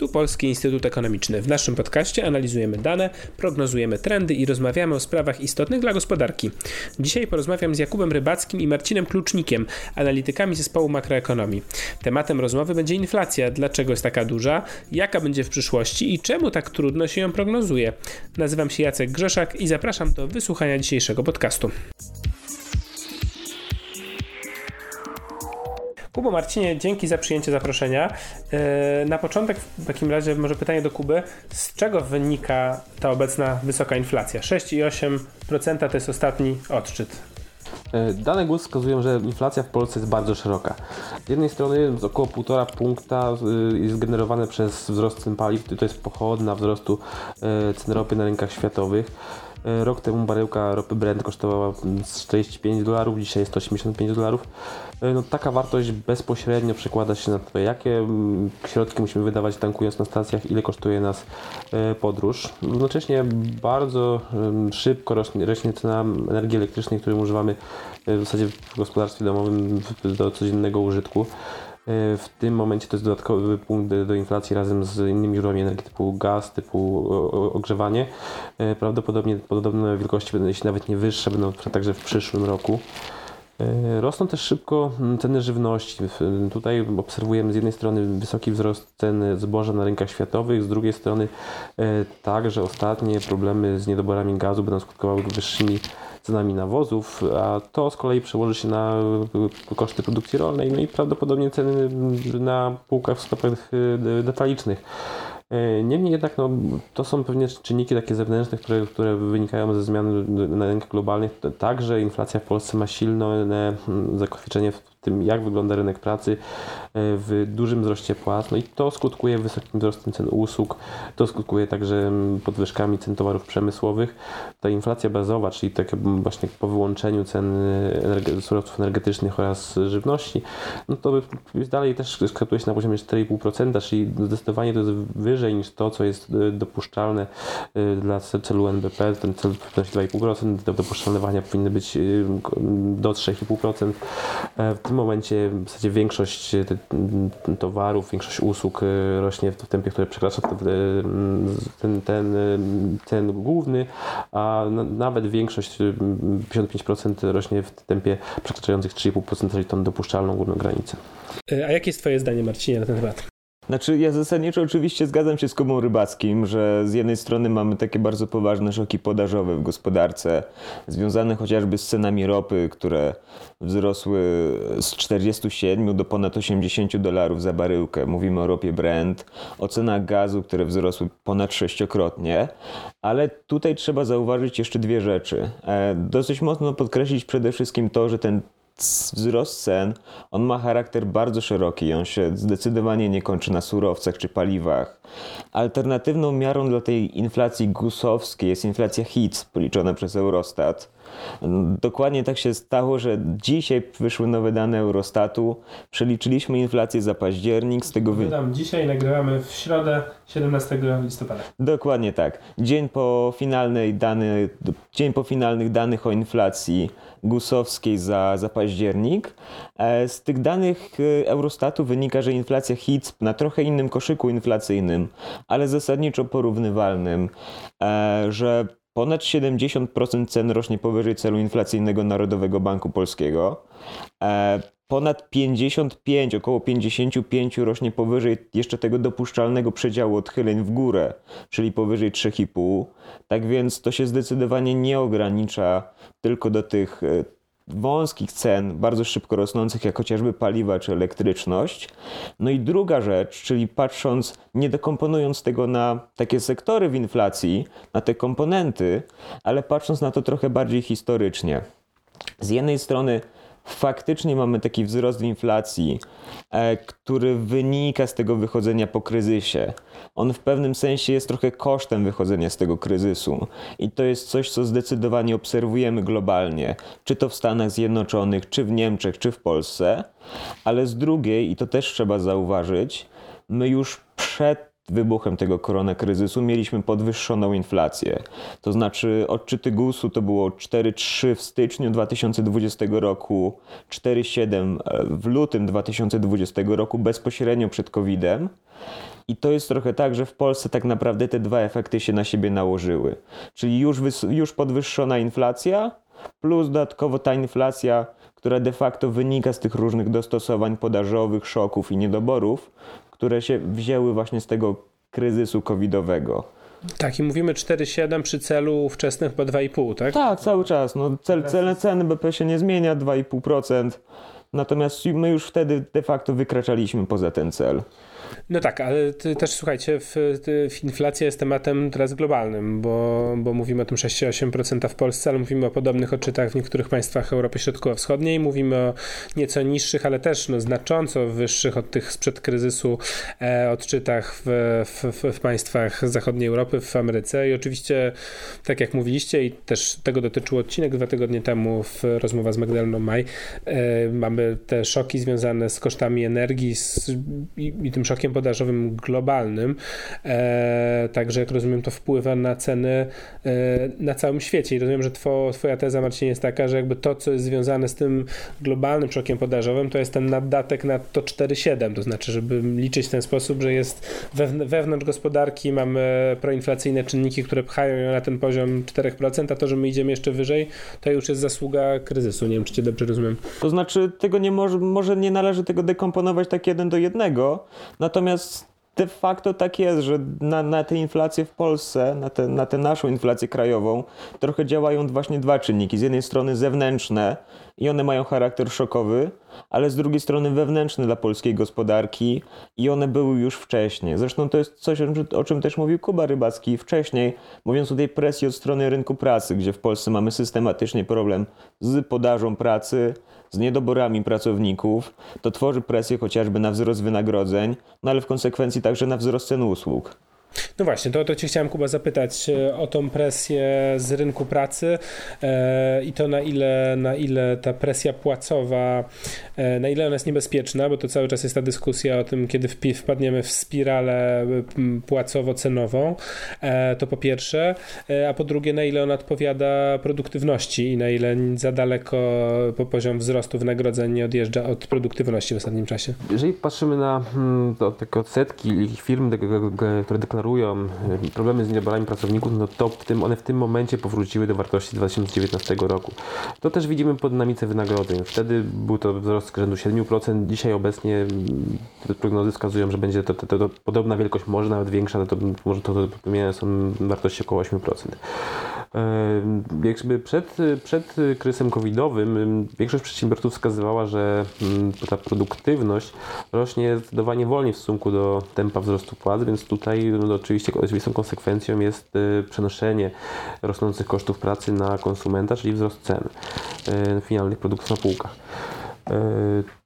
Tu Polski Instytut Ekonomiczny. W naszym podcaście analizujemy dane, prognozujemy trendy i rozmawiamy o sprawach istotnych dla gospodarki. Dzisiaj porozmawiam z Jakubem Rybackim i Marcinem Klucznikiem, analitykami zespołu makroekonomii. Tematem rozmowy będzie inflacja, dlaczego jest taka duża, jaka będzie w przyszłości i czemu tak trudno się ją prognozuje. Nazywam się Jacek Grzeszak i zapraszam do wysłuchania dzisiejszego podcastu. Kubo Marcinie, dzięki za przyjęcie zaproszenia. E, na początek w takim razie może pytanie do Kuby. Z czego wynika ta obecna wysoka inflacja? 6,8% to jest ostatni odczyt. E, dane GUS wskazują, że inflacja w Polsce jest bardzo szeroka. Z jednej strony około 1,5 punkta e, jest generowane przez wzrost cen paliw, to jest pochodna wzrostu cen ropy na rynkach światowych. E, rok temu baryłka ropy Brent kosztowała 45 dolarów, dzisiaj jest 185 dolarów. E, no, taka wartość bezpośrednio przekłada się na to, jakie mm, środki musimy wydawać tankując na stacjach, ile kosztuje nas e, podróż. Jednocześnie bardzo szybko rośnie, rośnie cena energii elektrycznej, którą używamy w zasadzie w gospodarstwie domowym do codziennego użytku. E, w tym momencie to jest dodatkowy punkt do inflacji razem z innymi źródłami energii typu gaz, typu ogrzewanie. E, prawdopodobnie podobne wielkości będą, jeśli nawet nie wyższe, będą także w przyszłym roku. E, rosną też szybko ceny żywności. Tutaj obserwujemy z jednej strony wysoki wzrost cen zboża na rynkach światowych, z drugiej strony także ostatnie problemy z niedoborami gazu będą skutkowały wyższymi cenami nawozów, a to z kolei przełoży się na koszty produkcji rolnej, no i prawdopodobnie ceny na półkach w sklepach e, detalicznych. E, niemniej jednak no, to są pewnie czynniki takie zewnętrzne, które, które wynikają ze zmian na rynkach globalnych. Także inflacja w Polsce ma silne mm, zakotwiczenie w tym, jak wygląda rynek pracy, w dużym wzroście płac. No i to skutkuje wysokim wzrostem cen usług, to skutkuje także mm, podwyżkami cen towarów przemysłowych. Ta inflacja bazowa, czyli takie właśnie po wyłączeniu cen energe surowców energetycznych oraz żywności, no to dalej też kształtuje się na poziomie 4,5%, czyli zdecydowanie to jest wyżej niż to, co jest e, dopuszczalne e, dla celu NBP. Ten cel wynosi 2,5%, dopuszczalne wahania powinny być do 3,5% tym momencie w zasadzie większość e, towarów, większość usług e, rośnie w tempie, które przekracza ten, ten, ten główny, a nawet większość, 55% rośnie w tempie przekraczających 3,5%, czyli tą dopuszczalną górną granicę. E, a jakie jest Twoje zdanie, Marcinie, na ten temat? Znaczy, ja zasadniczo oczywiście zgadzam się z Kubą Rybackim, że z jednej strony mamy takie bardzo poważne szoki podażowe w gospodarce, związane chociażby z cenami ropy, które wzrosły z 47 do ponad 80 dolarów za baryłkę. Mówimy o ropie Brent, o cenach gazu, które wzrosły ponad sześciokrotnie, ale tutaj trzeba zauważyć jeszcze dwie rzeczy. E, dosyć mocno podkreślić przede wszystkim to, że ten wzrost cen, on ma charakter bardzo szeroki. On się zdecydowanie nie kończy na surowcach czy paliwach. Alternatywną miarą dla tej inflacji gusowskiej jest inflacja HITS, policzona przez Eurostat. Dokładnie tak się stało, że dzisiaj wyszły nowe dane Eurostatu. Przeliczyliśmy inflację za październik. Z tego wy... dzisiaj nagrywamy w środę 17 listopada. Dokładnie tak. Dzień po, finalnej dany, dzień po finalnych danych o inflacji gusowskiej za, za październik. E, z tych danych e, Eurostatu wynika, że inflacja HIT na trochę innym koszyku inflacyjnym, ale zasadniczo porównywalnym, e, że ponad 70% cen rośnie powyżej celu inflacyjnego Narodowego Banku Polskiego. Ponad 55, około 55 rośnie powyżej jeszcze tego dopuszczalnego przedziału odchyleń w górę, czyli powyżej 3,5. Tak więc to się zdecydowanie nie ogranicza tylko do tych e, wąskich cen, bardzo szybko rosnących, jak chociażby paliwa czy elektryczność. No i druga rzecz, czyli patrząc, nie dekomponując tego na takie sektory w inflacji, na te komponenty, ale patrząc na to trochę bardziej historycznie. Z jednej strony faktycznie mamy taki wzrost inflacji, e, który wynika z tego wychodzenia po kryzysie. On w pewnym sensie jest trochę kosztem wychodzenia z tego kryzysu i to jest coś, co zdecydowanie obserwujemy globalnie, czy to w Stanach Zjednoczonych, czy w Niemczech, czy w Polsce, ale z drugiej, i to też trzeba zauważyć, my już przed wybuchem tego koronakryzysu mieliśmy podwyższoną inflację. To znaczy odczyty GUS-u to było 4,3 w styczniu 2020 roku, 4,7 w lutym 2020 roku bezpośrednio przed COVID-em. I to jest trochę tak, że w Polsce tak naprawdę te dwa efekty się na siebie nałożyły. Czyli już, już podwyższona inflacja, plus dodatkowo ta inflacja, która de facto wynika z tych różnych dostosowań podażowych, szoków i niedoborów, które się wzięły właśnie z tego kryzysu covidowego. Tak, i mówimy 4,7 przy celu wczesnych po 2,5, tak? Tak, cały czas. No, cel, cel, ceny BP się nie zmienia, 2,5%. Natomiast my już wtedy de facto wykraczaliśmy poza ten cel. No tak, ale też słuchajcie, w, w inflacja jest tematem teraz globalnym, bo, bo mówimy o tym 6-8% w Polsce, ale mówimy o podobnych odczytach w niektórych państwach Europy Środkowo-Wschodniej. Mówimy o nieco niższych, ale też no, znacząco wyższych od tych sprzed kryzysu e, odczytach w, w, w, państwach zachodniej Europy, w Ameryce. I oczywiście, tak jak mówiliście, i też tego dotyczył odcinek dwa tygodnie temu w rozmowa z Magdaleną Maj, e, mamy te szoki związane z kosztami energii z, i, i tym szokiem podażowym globalnym. E, także, jak rozumiem, to wpływa na ceny e, na całym świecie. I rozumiem, że two, Twoja teza, Marcin, jest taka, że jakby to, co jest związane z tym globalnym szokiem podażowym, to jest ten naddatek na to 4,7. To znaczy, żeby liczyć w ten sposób, że jest wewnątrz gospodarki mamy proinflacyjne czynniki, które pchają ją na ten poziom 4%, a to, że my idziemy jeszcze wyżej, to już jest zasługa kryzysu. Nie wiem, czy Cię dobrze rozumiem. To znaczy, tego nie może, może nie należy tego dekomponować tak jeden do jednego, natomiast de facto tak jest, że na, na tę inflację w Polsce, na, te, na tę naszą inflację krajową, trochę działają właśnie dwa czynniki. Z jednej strony zewnętrzne i one mają charakter szokowy, ale z drugiej strony wewnętrzne dla polskiej gospodarki i one były już wcześniej. Zresztą to jest coś, o czym też mówił Kuba Rybacki wcześniej, mówiąc o tej presji od strony rynku pracy, gdzie w Polsce mamy systematycznie problem z podażą pracy, z niedoborami pracowników, to tworzy presję chociażby na wzrost wynagrodzeń, no ale w konsekwencji także na wzrost cen usług. No właśnie, to, to Cię chciałem, Kuba, zapytać e, o tą presję z rynku pracy e, i to na ile, na ile ta presja płacowa, e, na ile ona jest niebezpieczna, bo to cały czas jest ta dyskusja o tym, kiedy wpadniemy w spiralę płacowo-cenową, e, to po pierwsze, e, a po drugie, na ile ona odpowiada produktywności i na ile za daleko po poziom wzrostu wynagrodzeń nie odjeżdża od produktywności w ostatnim czasie. Jeżeli patrzymy na hmm, to, te odsetki firm, które deklarują y, problemy z niedoborami pracowników, no to w tym, one w tym momencie powróciły do wartości 2019 roku. To też widzimy po dynamice wynagrodzeń. Wtedy był to wzrost rzędu 7%, dzisiaj obecnie te prognozy wskazują, że będzie to, to, to, to podobna wielkość, może nawet większa, to, może to, to, to są wartości około 8%. Jakby przed, przed kryzysem covidowym większość przedsiębiorców wskazywała, że ta produktywność rośnie zdecydowanie wolniej w stosunku do tempa wzrostu płac, więc tutaj no, oczywiście oczywistą konsekwencją jest y, przenoszenie rosnących kosztów pracy na konsumenta, czyli wzrost cen y, finalnych produktów na półkach.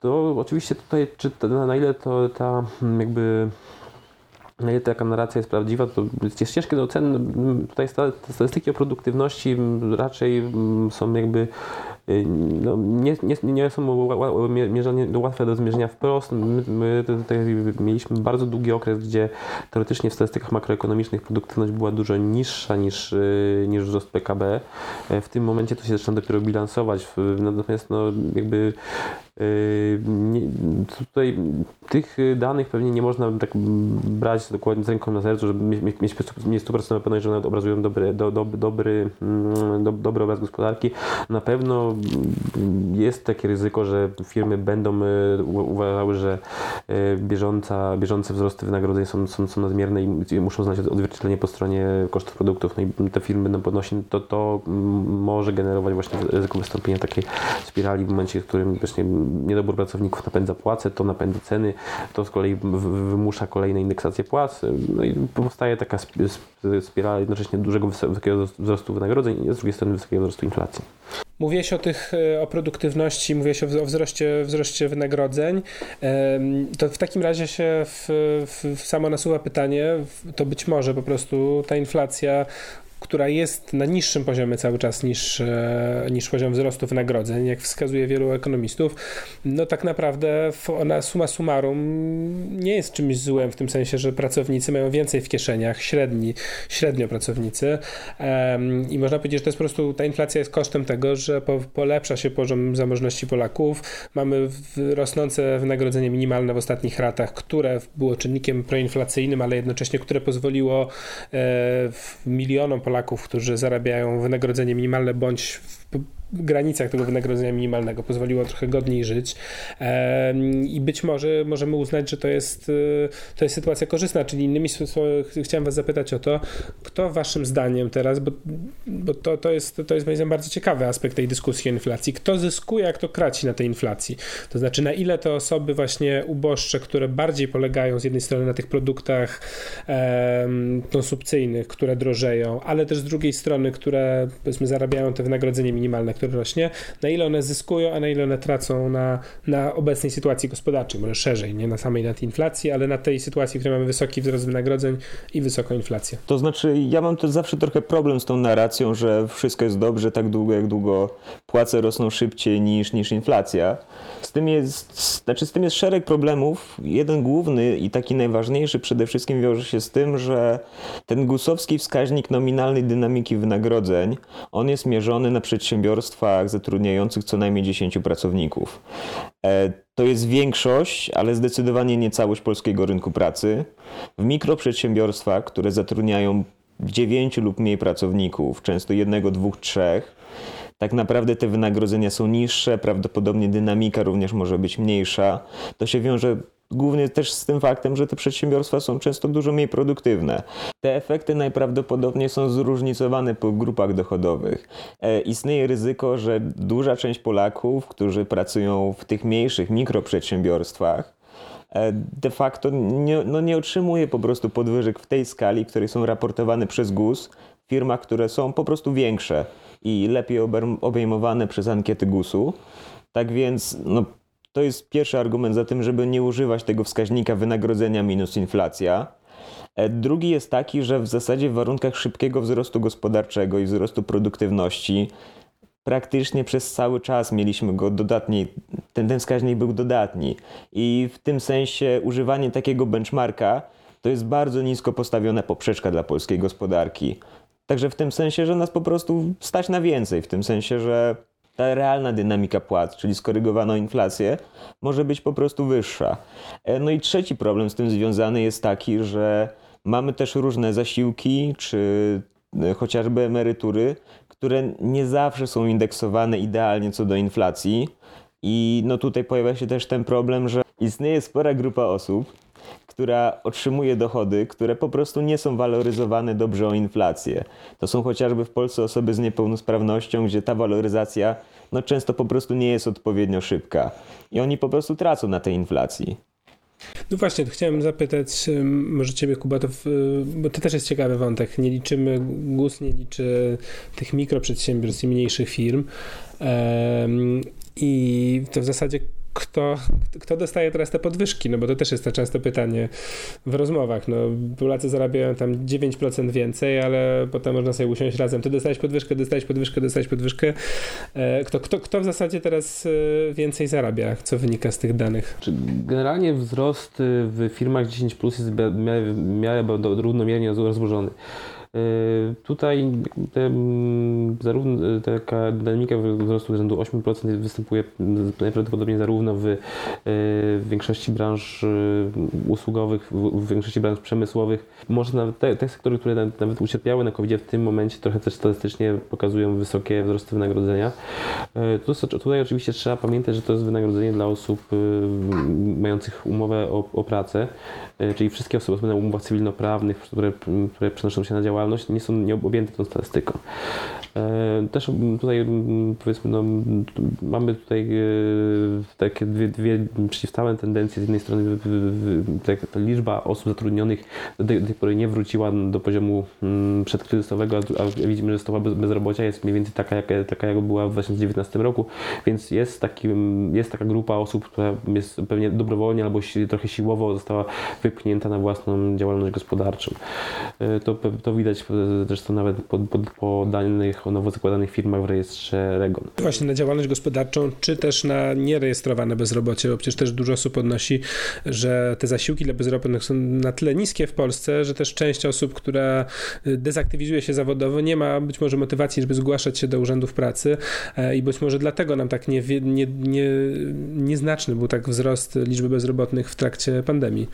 To oczywiście tutaj, czy na ile to ta jakby na ile taka narracja jest prawdziwa, to jest ciężkie do oceny. Tutaj statystyki o produktywności raczej są jakby y, no, nie, nie, nie są mierzone, łatwe do zmierzenia wprost. My, my mieliśmy bardzo długi okres, gdzie teoretycznie w statystykach makroekonomicznych produktywność była dużo niższa niż, y, niż wzrost PKB. W tym momencie to się zaczyna dopiero bilansować. Natomiast no, jakby Yy, tutaj tych danych pewnie nie można tak brać dokładnie z ręką na sercu, żeby mieć, mieć, mieć 100% pewność, że one obrazują dobry, do, do, dobry, mm, do, dobry obraz gospodarki. Na pewno jest takie ryzyko, że firmy będą y, uważały, że y, bieżąca, bieżące wzrosty wynagrodzeń są, są, są nadmierne i muszą znaleźć odzwierciedlenie po stronie kosztów produktów. No i te firmy będą podnosić, to, to może generować właśnie ryzyko wystąpienia takiej spirali w momencie, w którym właśnie niedobór pracowników napędza płace, to napędza ceny, to z kolei wymusza kolejne indeksacje płac, no i powstaje taka spirala jednocześnie dużego, wysokiego wzrostu wynagrodzeń i z drugiej strony wysokiego wzrostu inflacji. Mówiłeś o tych, e, o produktywności, mówiłeś o wzroście, wzroście wynagrodzeń. To w takim razie się w, w, samo nasuwa pytanie, to być może po prostu ta inflacja która jest na niższym poziomie cały czas niż, e, niż poziom wzrostu wynagrodzeń, jak wskazuje wielu ekonomistów, no tak naprawdę ona suma summarum nie jest czymś złym w tym sensie, że pracownicy mają więcej w kieszeniach, średni, średnio pracownicy i można powiedzieć, że to jest po prostu, ta inflacja jest kosztem tego, że polepsza się poziom zamożności Polaków, mamy rosnące wynagrodzenie minimalne w ostatnich latach, które było czynnikiem proinflacyjnym, ale jednocześnie, które pozwoliło e, milionom Polaków, którzy zarabiają wynagrodzenie minimalne bądź granicach tego wynagrodzenia minimalnego, pozwoliło trochę godniej żyć. I być może możemy uznać, że to jest, y, to jest sytuacja korzystna, czyli innymi słowy chciałem was zapytać o to, kto waszym zdaniem teraz, bo, bo to, to jest, to jest moim bardzo ciekawy aspekt tej dyskusji o inflacji, kto zyskuje, a kto kraci na tej inflacji, to znaczy na ile te osoby właśnie uboższe, które bardziej polegają z jednej strony na tych produktach um, konsumpcyjnych, które drożeją, ale też z drugiej strony, które powiedzmy zarabiają te wynagrodzenie minimalne, które rośnie, na ile one zyskują, a na ile one tracą na, na obecnej sytuacji gospodarczej, może szerzej, nie na samej nad inflacji, ale na tej sytuacji, w której mamy wysoki wzrost wynagrodzeń i wysoką inflację. To znaczy, ja mam też zawsze trochę problem z tą narracją, że wszystko jest dobrze tak długo, jak długo płace rosną szybciej niż, niż inflacja. Z tym jest, znaczy z tym jest szereg problemów. Jeden główny i taki najważniejszy przede wszystkim wiąże się z tym, że ten gusowski wskaźnik nominalnej dynamiki wynagrodzeń, on jest mierzony na przedsiębiorstwach zatrudniających co najmniej 10 pracowników. E, to jest większość, ale zdecydowanie nie całość polskiego rynku pracy. W mikroprzedsiębiorstwach, które zatrudniają 9 lub mniej pracowników, często jednego, dwóch, trzech, tak naprawdę te wynagrodzenia są niższe, prawdopodobnie dynamika również może być mniejsza. To się wiąże głównie też z tym faktem, że te przedsiębiorstwa są często dużo mniej produktywne. Te efekty najprawdopodobniej są zróżnicowane po grupach dochodowych. E, istnieje ryzyko, że duża część Polaków, którzy pracują w tych mniejszych mikroprzedsiębiorstwach, e, de facto nie, no nie otrzymuje po prostu podwyżek w tej skali, które są raportowane przez GUS w firmach, które są po prostu większe i lepiej obejmowane przez ankiety GUS-u. Tak więc no, to jest pierwszy argument za tym, żeby nie używać tego wskaźnika wynagrodzenia minus inflacja. E, drugi jest taki, że w zasadzie w warunkach szybkiego wzrostu gospodarczego i wzrostu produktywności praktycznie przez cały czas mieliśmy go dodatni, ten, ten wskaźnik był dodatni. I w tym sensie używanie takiego benchmarka to jest bardzo nisko postawiona poprzeczka dla polskiej gospodarki. Także w tym sensie, że nas po prostu stać na więcej, w tym sensie, że ta realna dynamika płac, czyli skorygowana inflację, może być po prostu wyższa. E, no i trzeci problem z tym związany jest taki, że mamy też różne zasiłki czy e, chociażby emerytury, które nie zawsze są indeksowane idealnie co do inflacji. I no tutaj pojawia się też ten problem, że istnieje spora grupa osób, która otrzymuje dochody, które po prostu nie są waloryzowane dobrze o inflację. To są chociażby w Polsce osoby z niepełnosprawnością, gdzie ta waloryzacja no, często po prostu nie jest odpowiednio szybka i oni po prostu tracą na tej inflacji. No właśnie, chciałem zapytać, może ciebie Kuba, to w, bo to też jest ciekawy wątek. Nie liczymy, GUS nie liczy tych mikroprzedsiębiorstw i mniejszych firm. I to w zasadzie kto, kto dostaje teraz te podwyżki? No bo to też jest to częste pytanie w rozmowach. No, Polacy zarabiają tam 9% więcej, ale potem można sobie usiąść razem. Ty dostałeś podwyżkę, dostałeś podwyżkę, dostałeś podwyżkę. E, kto, kto, kto w zasadzie teraz e, więcej zarabia? Co wynika z tych danych? Generalnie wzrost w firmach 10 plus jest równomiernie rozłożony. Y, tutaj te, zarówno y, taka dynamika wzrostu rzędu 8% występuje najprawdopodobniej zarówno w, y, w większości branż usługowych, w większości branż przemysłowych. Może nawet te, te sektory, które nawet ucierpiały na covid w tym momencie trochę też statystycznie pokazują wysokie wzrosty wynagrodzenia. Tutaj oczywiście trzeba pamiętać, że to jest wynagrodzenie dla osób mających umowę o, o pracę, czyli wszystkie osoby na umowach cywilnoprawnych, które, które przenoszą się na działalność, nie są nieobjęte tą statystyką. Też tutaj powiedzmy, no, mamy tutaj takie dwie, dwie przeciwstawne tendencje. Z jednej strony ta liczba osób zatrudnionych do tej, do tej pory nie wróciła do poziomu przedkryzysowego, a widzimy, że stopa bezrobocia jest mniej więcej taka, jak, taka jak była w 2019 roku, więc jest, taki, jest taka grupa osób, która jest pewnie dobrowolnie albo trochę siłowo została wypchnięta na własną działalność gospodarczą. E, to, to widać zresztą nawet po, po, po danych o nowo zakładanych firmach w rejestrze REGON. Właśnie na działalność gospodarczą, czy też na nierejestrowane bezrobocie, bo przecież też dużo osób odnosi, że te zasiłki dla bezrobotnych są na tyle niskie w Polsce, że też część osób, która dezaktywizuje się zawodowo, nie ma być może motywacji, żeby zgłaszać się do urzędów pracy e, i być może dlatego nam tak nie, nie, nie, nieznaczny był tak wzrost liczby bezrobotnych w trakcie pandemii.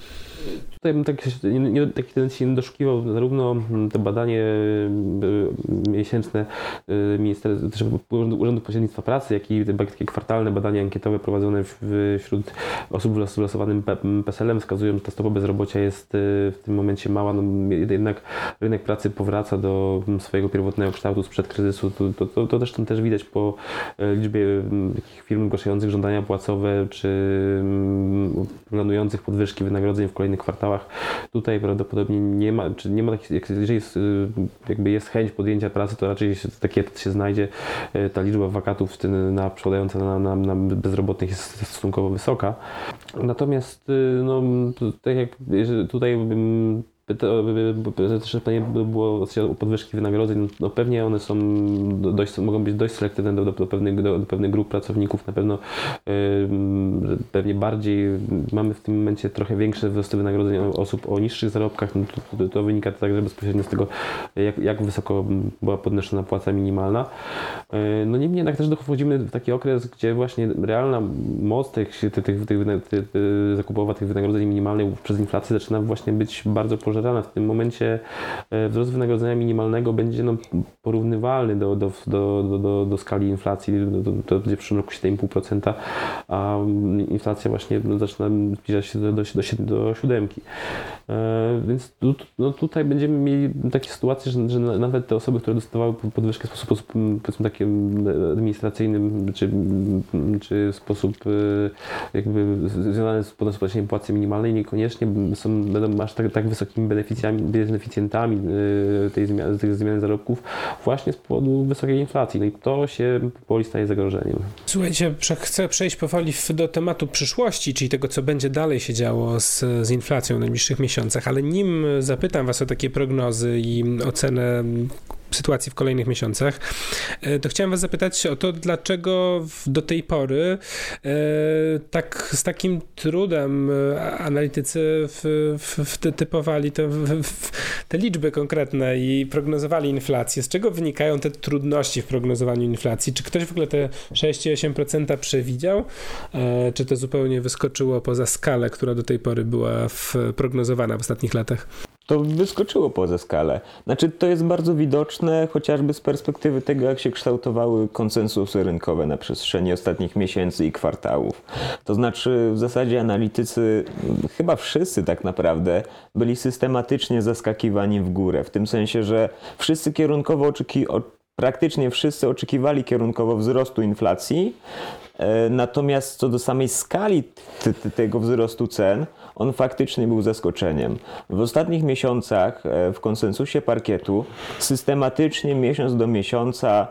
Tutaj bym tak, nie, takich tendencji nie doszukiwał. Zarówno to badanie y, miesięczne y, Ministerstwa Urzędu Pośrednictwa Pracy, jak i takie kwartalne badania ankietowe prowadzone wśród osób wylosowanym PESEL-em wskazują, że ta stopa bezrobocia jest y, w tym momencie mała. No, jednak rynek pracy powraca do swojego pierwotnego kształtu sprzed kryzysu. To, to, to, to też, to też widać po liczbie firm zgłaszających żądania płacowe czy planujących podwyżki wynagrodzeń w kolejnych kwartałach. Tutaj prawdopodobnie nie ma, czy nie ma takich, jeżeli jest, y, jakby jest chęć podjęcia pracy, to raczej taki etat się znajdzie. Y, ta liczba wakatów na przypadająca na, na, na bezrobotnych jest stosunkowo wysoka. Natomiast y, no, tak jak tutaj też pytanie było o podwyżki wynagrodzeń. No pewnie one są dość, mogą być dość selektywne do, do, pewnych, do, do pewnych grup pracowników. Na pewno pewnie bardziej mamy w tym momencie trochę większe wzrosty wynagrodzeń osób o niższych zarobkach. No to, to, to, wynika także bezpośrednio z tego, jak, jak wysoko była podnoszona płaca minimalna. Yy, no niemniej jednak też dochodzimy w taki okres, gdzie właśnie realna moc tych, tych, tych, tych, tych zakupowa tych wynagrodzeń minimalnych przez inflację zaczyna właśnie być bardzo pożądana W tym momencie e, wzrost wynagrodzenia minimalnego będzie no, porównywalny do, do, do, do, do skali inflacji, to będzie w przyszłym roku 7,5%, a inflacja właśnie no, zaczyna zbliżać się do, do, do, do siódemki. E, więc tu, no, tutaj będziemy mieli takie sytuacje, że, że nawet te osoby, które dostawały podwyżkę w sposób, powiedzmy taki administracyjny, czy, czy w sposób e, jakby związany z podnoszeniem płacy minimalnej, niekoniecznie są, będą aż tak, tak wysokimi beneficjentami y, tej tych zmian zarobków właśnie z powodu wysokiej inflacji. No i to się powoli staje zagrożeniem. Słuchajcie, chcę przejść powoli do tematu przyszłości, czyli tego, co będzie dalej się działo z, z inflacją w najbliższych miesiącach, ale nim zapytam Was o takie prognozy i ocenę sytuacji w kolejnych miesiącach, e, to chciałem was zapytać o to, dlaczego do tej pory e, tak z takim trudem e, analitycy w, w, w typowali te, te liczby konkretne i prognozowali inflację. Z czego wynikają te trudności w prognozowaniu inflacji? Czy ktoś w ogóle te 6,8% przewidział? Czy to zupełnie wyskoczyło poza skalę, która do tej pory była prognozowana w ostatnich latach? To wyskoczyło poza skalę. Znaczy, to jest bardzo widoczne chociażby z perspektywy tego, jak się kształtowały konsensusy rynkowe na przestrzeni ostatnich miesięcy i kwartałów. To znaczy, w zasadzie analitycy, chyba wszyscy tak naprawdę, byli systematycznie zaskakiwani w górę. W tym sensie, że wszyscy kierunkowo oczekiwali praktycznie wszyscy oczekiwali kierunkowo wzrostu inflacji, e, natomiast co do samej skali tego wzrostu cen, on faktycznie był zaskoczeniem. W ostatnich miesiącach e, w konsensusie parkietu systematycznie miesiąc do miesiąca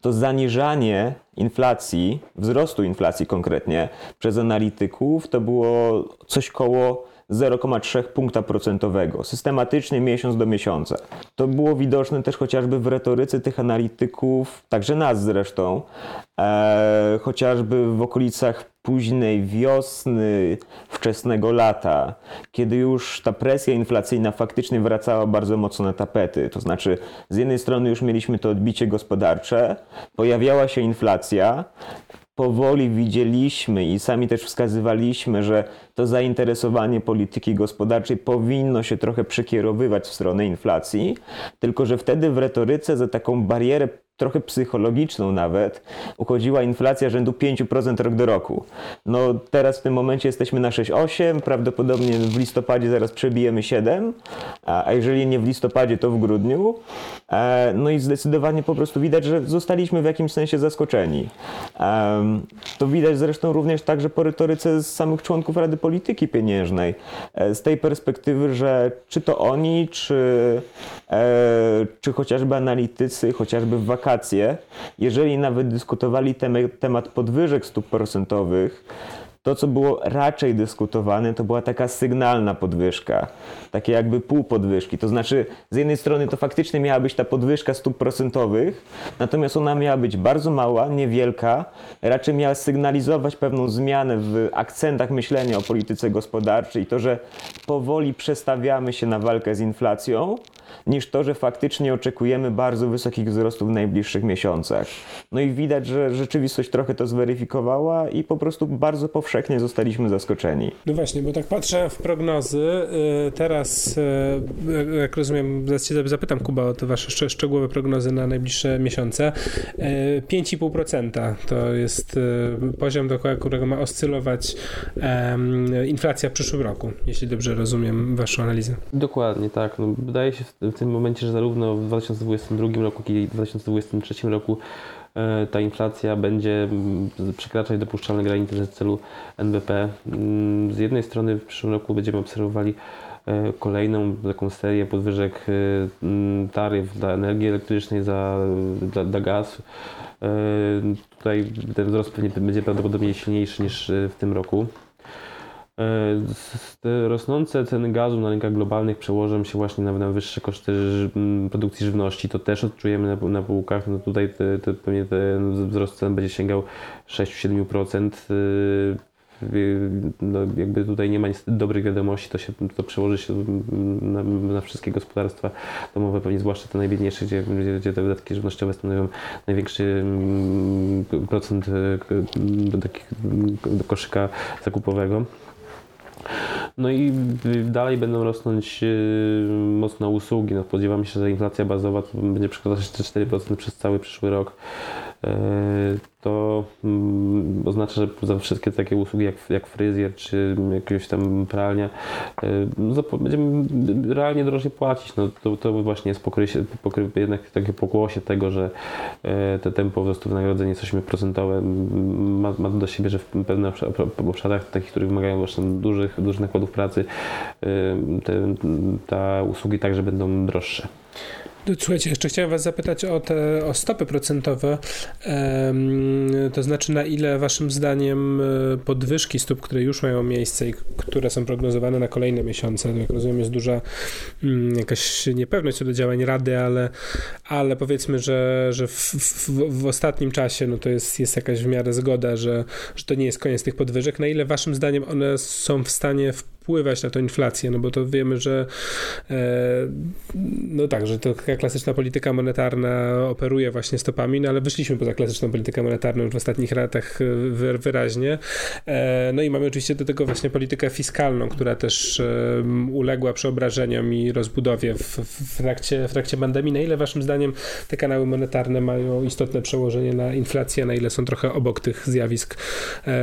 to zaniżanie inflacji, wzrostu inflacji konkretnie przez analityków to było coś koło 0,3 punkta procentowego, systematycznie miesiąc do miesiąca. To było widoczne też chociażby w retoryce tych analityków, także nas zresztą, e, chociażby w okolicach późnej wiosny, wczesnego lata, kiedy już ta presja inflacyjna faktycznie wracała bardzo mocno na tapety. To znaczy, z jednej strony już mieliśmy to odbicie gospodarcze, pojawiała się inflacja, powoli widzieliśmy i sami też wskazywaliśmy, że to zainteresowanie polityki gospodarczej powinno się trochę przekierowywać w stronę inflacji, tylko że wtedy w retoryce za taką barierę trochę psychologiczną nawet, uchodziła inflacja rzędu 5% rok do roku. No teraz w tym momencie jesteśmy na 6,8, prawdopodobnie w listopadzie zaraz przebijemy 7, a jeżeli nie w listopadzie, to w grudniu. E, no i zdecydowanie po prostu widać, że zostaliśmy w jakimś sensie zaskoczeni. To widać zresztą również także po retoryce z samych członków Rady Polityki Pieniężnej. E, z tej perspektywy, że czy to oni, czy, e, czy chociażby analitycy, chociażby w jeżeli nawet dyskutowali temat podwyżek stóp procentowych, to, co było raczej dyskutowane, to była taka sygnalna podwyżka, takie jakby pół podwyżki. To znaczy, z jednej strony to faktycznie miała być ta podwyżka stóp procentowych, natomiast ona miała być bardzo mała, niewielka, raczej miała sygnalizować pewną zmianę w akcentach myślenia o polityce gospodarczej, to, że powoli przestawiamy się na walkę z inflacją, niż to, że faktycznie oczekujemy bardzo wysokich wzrostów w najbliższych miesiącach. No i widać, że rzeczywistość trochę to zweryfikowała i po prostu bardzo powszechnie zostaliśmy zaskoczeni. No właśnie, bo tak patrzę w prognozy. Y, teraz, y, jak rozumiem, zapytam, Kuba, o te wasze szczegółowe prognozy na najbliższe miesiące. 5,5% y, to jest poziom, do którego ma oscylować inflacja w przyszłym roku, jeśli dobrze rozumiem waszą analizę. Dokładnie, tak. No, wydaje się w tym momencie, że zarówno w 2022 roku, jak i w 2023 roku ta inflacja będzie przekraczać dopuszczalne granice celu NBP. Mm, z jednej strony w przyszłym roku będziemy obserwowali e, kolejną taką serię podwyżek e, mm, taryf dla energii elektrycznej, za, dla, dla gazu. Tutaj ten wzrost będzie prawdopodobnie silniejszy niż w tym roku. E, rosnące ceny gazu na rynkach globalnych przełożą się właśnie na, na wyższe koszty produkcji żywności. To też odczujemy na, półkach. No tutaj te, te, pewnie ten wzrost cen będzie sięgał 6-7%. E, no, jakby tutaj nie ma dobrych wiadomości, to, się, to przełoży się na, na wszystkie gospodarstwa domowe, pewnie zwłaszcza te najbiedniejsze, gdzie, gdzie, te wydatki żywnościowe stanowią największy procent e, takich, koszyka zakupowego. No i dalej będą rosnąć y, mocno usługi. No spodziewam się, że inflacja bazowa będzie przekładać 4% przez cały przyszły rok. E, to mm, oznacza, że za wszystkie takie usługi jak, jak fryzjer czy jakiegoś tam pralnia e, będziemy realnie drożej płacić. No, to, to właśnie jest pokrycie, pokry, jednak takie pokłosie tego, że e, te tempo wzrostu wynagrodzeń jest 8% ma, ma do siebie, że w pewnych obszarach takich, które wymagają właśnie dużych, dużych nakładów pracy te, te usługi także będą droższe. Słuchajcie, jeszcze chciałem Was zapytać o te o stopy procentowe. To znaczy, na ile Waszym zdaniem e, podwyżki stóp, które już mają miejsce i które są prognozowane na kolejne miesiące, jak rozumiem, jest duża mm, jakaś niepewność co do działań Rady, ale, ale powiedzmy, że, że w, w, w, ostatnim czasie no to jest, jest jakaś w miarę zgoda, że, że to nie jest koniec tych podwyżek. Na ile Waszym zdaniem one są w stanie wpływać wpływać na tą inflację, no bo to wiemy, że e, no tak, że to klasyczna polityka monetarna operuje właśnie stopami, no ale wyszliśmy poza klasyczną politykę monetarną już w ostatnich latach e, wyraźnie. E, no i mamy oczywiście do tego właśnie politykę fiskalną, która też uległa przeobrażeniom i rozbudowie w, w, trakcie, w trakcie pandemii. Na ile waszym zdaniem te kanały monetarne mają istotne przełożenie na inflację, na ile są trochę obok tych zjawisk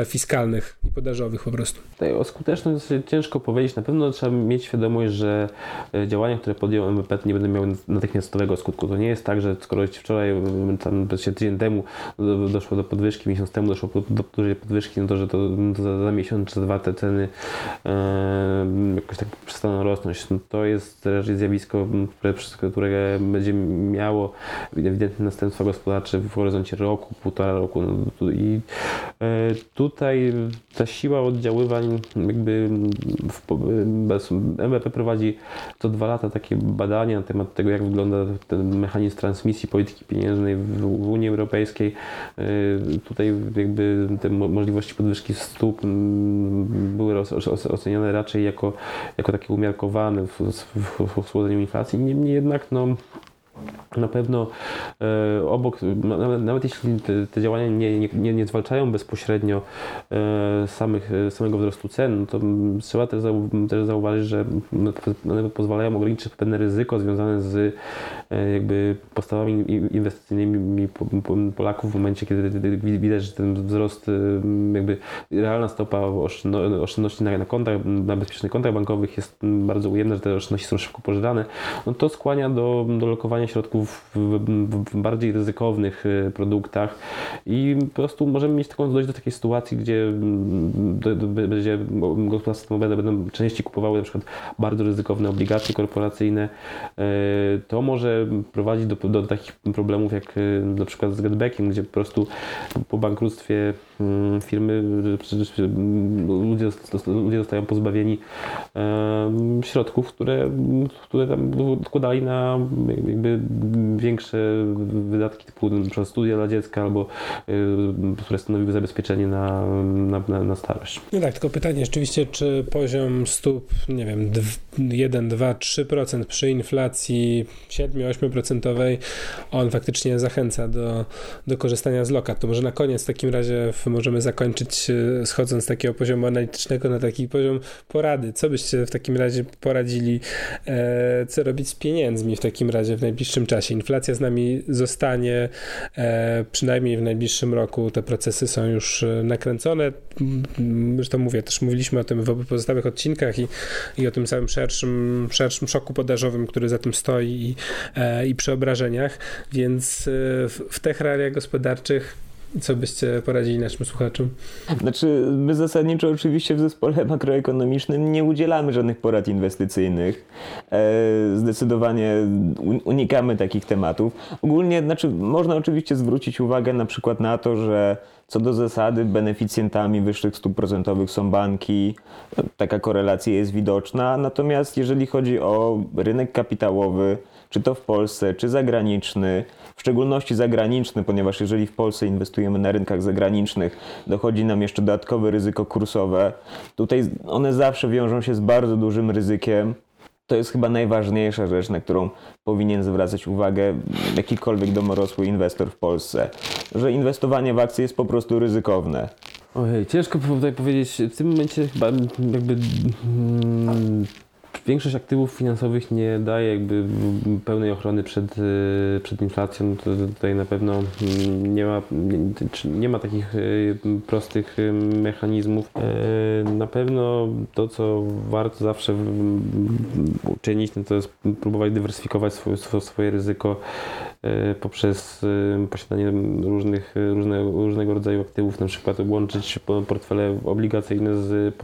fiskalnych i podażowych po prostu? Tutaj o skuteczność ciężko ciężko powiedzieć. Na pewno trzeba mieć świadomość, że e, działania, które podjął MWP nie będą miały natychmiastowego skutku. To nie jest tak, że skoro wczoraj, tam tydzień temu doszło do podwyżki, miesiąc temu doszło do dużej podwyżki, no to że to, to za, za, miesiąc czy dwa te ceny e, jakoś tak przestaną rosnąć. No to jest raczej zjawisko, które, które będzie miało ewidentne następstwa gospodarcze w horyzoncie roku, półtora roku. No, I e, tutaj ta siła oddziaływań jakby MWP prowadzi co dwa lata takie badania na temat tego, jak wygląda ten mechanizm transmisji polityki pieniężnej w Unii Europejskiej. Y, tutaj jakby te możliwości podwyżki stóp były oceniane raczej jako, jako takie umiarkowane w, w, w chłodzeniu inflacji. Niemniej jednak no, na pewno e, obok, nawet, jeśli te, działania nie, nie, nie, zwalczają bezpośrednio e, samych, samego wzrostu cen, no to trzeba też, też zauważyć, że one pozwalają ograniczyć pewne ryzyko związane z e, jakby postawami inwestycyjnymi Polaków w momencie, kiedy widać, że ten wzrost, jakby realna stopa oszczędności na, na kontach, na bezpiecznych kontach bankowych jest bardzo ujemna, że te oszczędności są szybko pożerane, no to skłania do, do lokowania środków w, w, bardziej ryzykownych produktach i po prostu możemy mieć taką dojść do takiej sytuacji, gdzie będzie gospodarstwa domowe będą częściej kupowały na przykład bardzo ryzykowne obligacje korporacyjne. To może prowadzić do, do takich problemów jak na przykład z getbackiem, gdzie po prostu po bankructwie mm, firmy ludzie, ludzie zostają pozbawieni środków, które, które tam odkładali na jakby większe wydatki typu na studia dla dziecka albo y, które stanowiły zabezpieczenie na, na, na, na starość. No tak, tylko pytanie rzeczywiście, czy poziom stóp, nie wiem, 1, 2, 3% przy inflacji 7-8% on faktycznie zachęca do, do korzystania z lokat. To może na koniec w takim razie możemy zakończyć y, schodząc z takiego poziomu analitycznego na taki poziom porady. Co byście w takim razie poradzili, e, co robić z pieniędzmi w takim razie w najbliższym czasie? Inflacja z nami zostanie, e, przynajmniej w najbliższym roku te procesy są już e, nakręcone. Zresztą mówię, też mówiliśmy o tym w pozostałych odcinkach i, i o tym całym szerszym, szerszym szoku podażowym, który za tym stoi i, i przeobrażeniach, więc w, w tych realiach gospodarczych co byście poradzili naszym słuchaczom? Znaczy, my zasadniczo oczywiście w zespole makroekonomicznym nie udzielamy żadnych porad inwestycyjnych. E, zdecydowanie unikamy takich tematów. Ogólnie, znaczy, można oczywiście zwrócić uwagę na przykład na to, że co do zasady beneficjentami wyższych stóp procentowych są banki. Taka korelacja jest widoczna. Natomiast jeżeli chodzi o rynek kapitałowy, czy to w Polsce, czy zagraniczny, w szczególności zagraniczny, ponieważ jeżeli w Polsce inwestujemy na rynkach zagranicznych, dochodzi nam jeszcze dodatkowe ryzyko kursowe. Tutaj one zawsze wiążą się z bardzo dużym ryzykiem. To jest chyba najważniejsza rzecz, na którą powinien zwracać uwagę jakikolwiek domorosły inwestor w Polsce, że inwestowanie w akcje jest po prostu ryzykowne. Ojej, ciężko tutaj powiedzieć. W tym momencie chyba jakby hmm, większość aktywów finansowych nie daje jakby pełnej ochrony przed, y, przed inflacją. To tutaj na pewno nie ma, nie ma takich y, prostych y, mechanizmów. Na pewno to, co warto zawsze uczynić, no to jest próbować dywersyfikować swoje, swoje ryzyko poprzez posiadanie różnych, różne, różnego rodzaju aktywów, na przykład łączyć portfele obligacyjne z,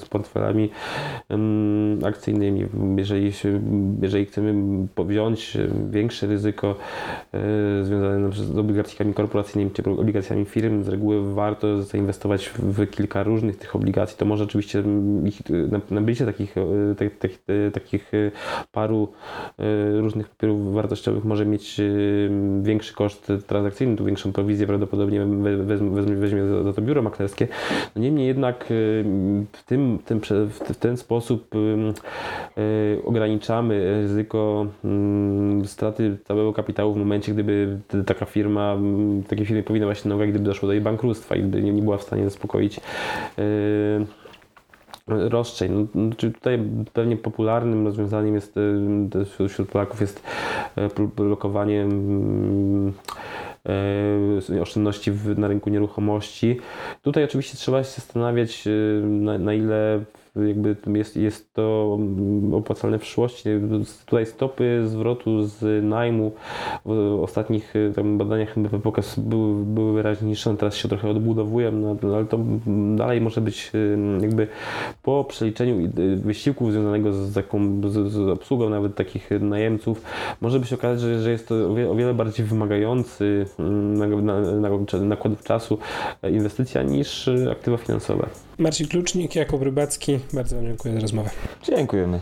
z portfelami akcyjnymi. Jeżeli, jeżeli chcemy wziąć większe ryzyko e, związane z obligacjami korporacyjnymi czy obligacjami firm, z reguły warto zainwestować w kilka różnych tych obligacji. To może oczywiście nabycie takich, e, takich, e, takich paru różnych papierów wartościowych może mieć większy koszt transakcyjny, tu większą prowizję prawdopodobnie weźmie, weźmie za to biuro maklerskie. No niemniej jednak w, tym, tym, w ten sposób Y, ograniczamy ryzyko straty całego kapitału w momencie, gdyby taka firma, mm, takie firmy powinna się nogach, gdyby doszło do jej bankructwa i gdyby nie była w stanie zaspokoić y, roszczeń. No, czyli tutaj pewnie popularnym rozwiązaniem jest y, wśród Polaków jest blokowanie mm, oszczędności na rynku nieruchomości. Tutaj oczywiście trzeba się zastanawiać, na, na ile jakby jest, jest to opłacalne w przyszłości. Tutaj stopy zwrotu z najmu w ostatnich y, tam badaniach pokaz były, były niższe, no teraz się trochę odbudowują, no, ale to dalej może być y, jakby po przeliczeniu y, wysiłku związanego z, z, z obsługą nawet takich najemców, może by się okazać, że, że jest to o wiele, o wiele bardziej wymagający nakładów czasu e, inwestycja niż aktywa finansowe. Marcin Klucznik, Jakub Rybacki, bardzo Wam dziękuję za rozmowę. Dziękujemy.